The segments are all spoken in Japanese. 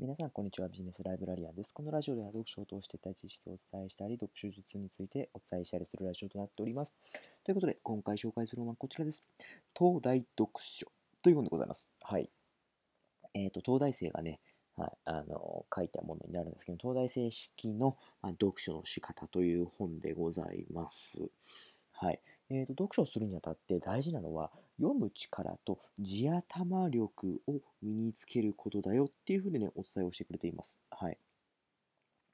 皆さん、こんにちは。ビジネスライブラリアンです。このラジオでは読書を通して得た知識をお伝えしたり、読書術についてお伝えしたりするラジオとなっております。ということで、今回紹介するのはこちらです。東大読書という本でございます。はい。えっ、ー、と、東大生がね、はい、あの書いたものになるんですけど、東大生式の読書の仕方という本でございます。はい。えーと、読書をするにあたって大事なのは読む力と地頭力を身につけることだよっていうふうにね、お伝えをしてくれています。はい。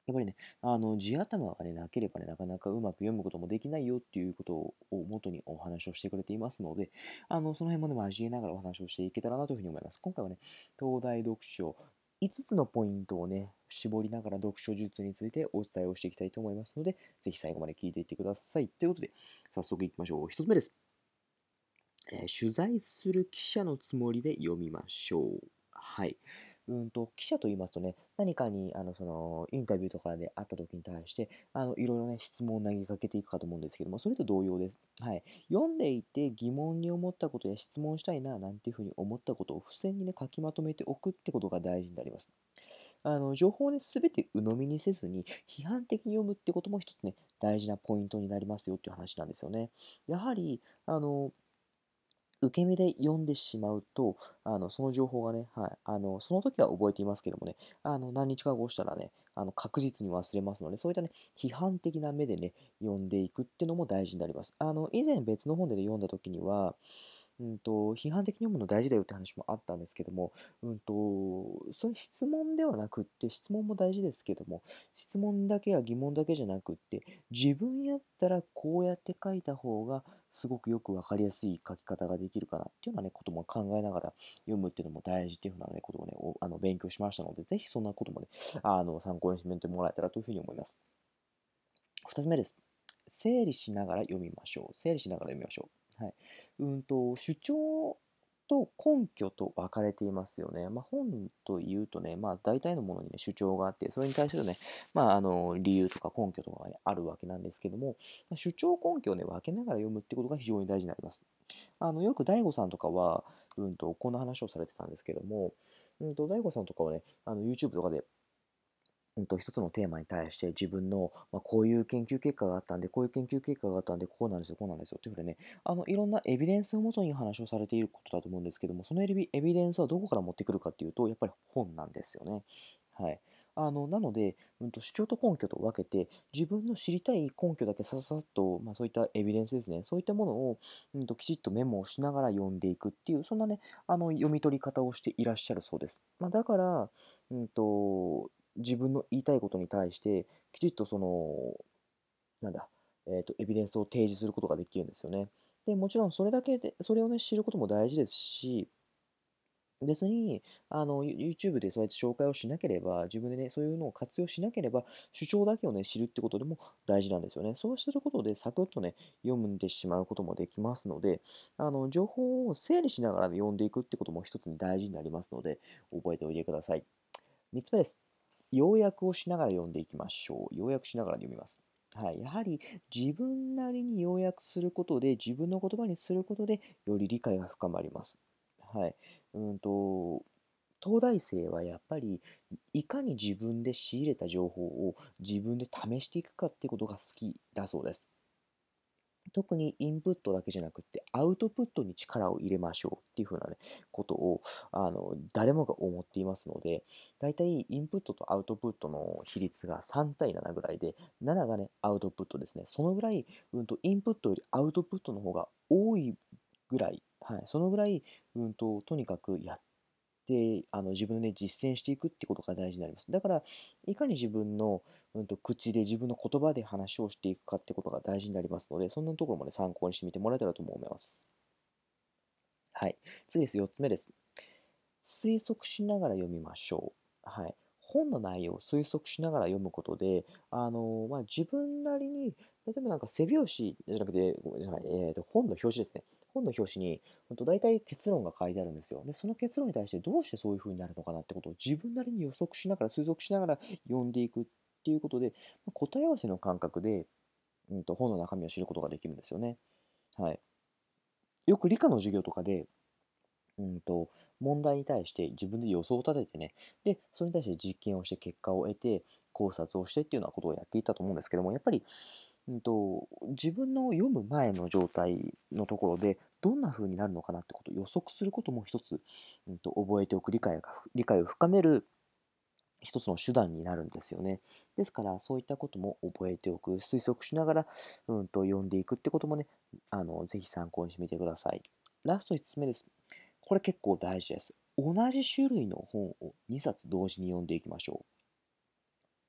やっぱりね、あの地頭がね、なければね、なかなかうまく読むこともできないよっていうことを元にお話をしてくれていますので、あのその辺もね、交えながらお話をしていけたらなというふうに思います。今回はね、東大読書5つのポイントをね、絞りながら読書術についてお伝えをしていきたいと思いますので、ぜひ最後まで聞いていってください。ということで、早速いきましょう。1つ目です。えー、取材する記者のつもりで読みましょう。はい。うんと記者と言いますとね、何かにあのそのインタビューとかで会った時に対して、あのいろいろね、質問を投げかけていくかと思うんですけども、それと同様です。はい。読んでいて疑問に思ったことや質問したいな、なんていうふうに思ったことを付箋にね、書きまとめておくってことが大事になります。あの情報をね、すべて鵜呑みにせずに、批判的に読むってことも一つね、大事なポイントになりますよっていう話なんですよね。やはり、あの、受け身で読んでしまうと、あのその情報がね、はい、あのその時は覚えていますけどもね、あの何日か後したらね、あの確実に忘れますので、そういったね、批判的な目でね、読んでいくっていうのも大事になります。あの以前別の本で、ね、読んだ時には、うんと、批判的に読むの大事だよって話もあったんですけども、うんと、それ質問ではなくって、質問も大事ですけども、質問だけや疑問だけじゃなくって、自分やったらこうやって書いた方がすごくよく分かりやすい書き方ができるかなっていうような、ね、ことも考えながら読むっていうのも大事っていうふうな、ね、ことをね、あの勉強しましたので、ぜひそんなこともね、あの参考にしてみてもらえたらというふうに思います。2つ目です。整理しながら読みましょう。整理しながら読みましょう。はい。うんと、主張と根拠と分かれていますよね。まあ、本というとね、まあ、大体のものに、ね、主張があって、それに対するね、まあ、あの理由とか根拠とかが、ね、あるわけなんですけども、主張根拠を、ね、分けながら読むってことが非常に大事になります。あのよく DAIGO さんとかは、うんと、こんな話をされてたんですけども、うんと、DAIGO さんとかはね、あの YouTube とかでうんと、一つのテーマに対して自分の、まあ、こういう研究結果があったんで、こういう研究結果があったんで、こうなんですよ、こうなんですよっていうふうにね、あのいろんなエビデンスをもとに話をされていることだと思うんですけども、そのエビエビデンスはどこから持ってくるかっていうと、やっぱり本なんですよね。はい。あのなので、うんと、主張と根拠と分けて、自分の知りたい根拠だけささっと、まあ、そういったエビデンスですね、そういったものを、うんと、きちっとメモをしながら読んでいくっていう、そんなね、あの読み取り方をしていらっしゃるそうです。まあ、だから、うんと、自分の言いたいことに対してきちっとそのなんだ、えーと、エビデンスを提示することができるんですよね。でもちろんそれだけでそれをね知ることも大事ですし別にあの YouTube でそうやって紹介をしなければ自分でねそういうのを活用しなければ主張だけをね知るってことでも大事なんですよね。そうすることでサクッとね読んでしまうこともできますのであの情報を整理しながら、読んでいくってことも一つに大事になりますので覚えておいてください。3つ目です。要約をしながら読んでいきましょう。要約しながら読みます。はい、やはり自分なりに要約することで、自分の言葉にすることで、より理解が深まります。はい。うんと、東大生はやっぱりいかに自分で仕入れた情報を自分で試していくかってことが好きだそうです。特にインプットだけじゃなくてアウトプットに力を入れましょうっていうふうな、ね、ことをあの誰もが思っていますので大体インプットとアウトプットの比率が3対7ぐらいで7がねアウトプットですね。そのぐらい、うんと、インプットよりアウトプットの方が多いぐらい、はい、そのぐらい、うんと、とにかくやっであの自分で、ね、実践していくってことが大事になります。だから、いかに自分の、うんと、口で自分の言葉で話をしていくかってことが大事になりますので、そんなところも、ね、参考にしてみてもらえたらと思います。はい。次です。4つ目です。推測しながら読みましょう。はい。本の内容を推測しながら読むことで、あのまあ、自分なりに、例えばなんか背表紙じゃなくて、ごめんなさい、えー、と本の表紙ですね。本の表紙に、大体結論が書いてあるんですよ。で、その結論に対してどうしてそういう風になるのかなってことを自分なりに予測しながら、推測しながら読んでいくっていうことで、答え合わせの感覚で、うん、と本の中身を知ることができるんですよね。はい。よく理科の授業とかで、うんと、問題に対して自分で予想を立ててね、で、それに対して実験をして結果を得て、考察をしてっていうようなことをやっていたと思うんですけども、やっぱり、うんと、自分の読む前の状態のところで、どんな風になるのかなってことを予測することも一つ、うんと、覚えておく理解が、理解を深める一つの手段になるんですよね。ですから、そういったことも覚えておく、推測しながら、うんと、読んでいくってこともね、あの、ぜひ参考にしてみてください。ラスト5つ目です。これ結構大事です。同じ種類の本を2冊同時に読んでいきましょ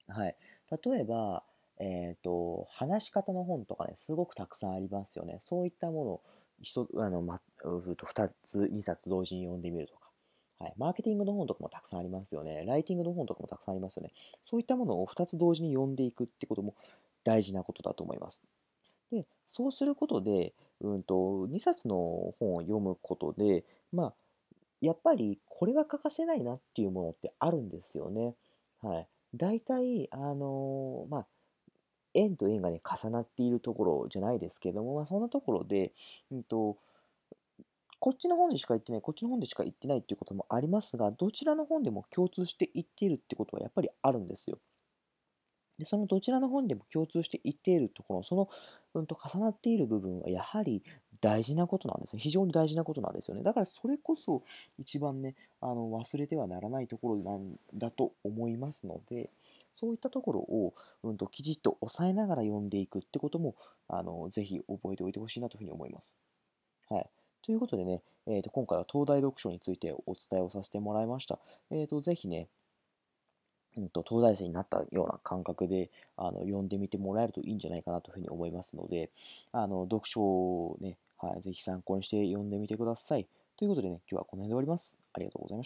う。はい。例えば、えっ、と、話し方の本とかね、すごくたくさんありますよね。そういったものを一あの、ま、2つ、2冊同時に読んでみるとか。はい。マーケティングの本とかもたくさんありますよね。ライティングの本とかもたくさんありますよね。そういったものを2つ同時に読んでいくってことも大事なことだと思います。で、そうすることで、うんと、2冊の本を読むことで、まあ、やっぱりこれは欠かせないなっていうものってあるんですよね。はい。大体、あの、まあ、円と円がね、重なっているところじゃないですけども、まあ、そんなところで、うんと、こっちの本でしか言ってない、こっちの本でしか言ってないっていうこともありますが、どちらの本でも共通して言っているってことはやっぱりあるんですよ。で、そのどちらの本でも共通して言っているところ、その、うんと重なっている部分はやはり大事なことなんですね。非常に大事なことなんですよね。だからそれこそ一番ね、あの忘れてはならないところなんだと思いますので、そういったところを、うんと、きちっと押さえながら読んでいくってことも、あのぜひ覚えておいてほしいなというふうに思います。はい。ということでね、えー、と今回は東大読書についてお伝えをさせてもらいました。えー、とぜひね、うんと、東大生になったような感覚であの読んでみてもらえるといいんじゃないかなというふうに思いますので、あの読書をね、はい、ぜひ参考にして読んでみてください。ということでね、今日はこの辺で終わります。ありがとうございました。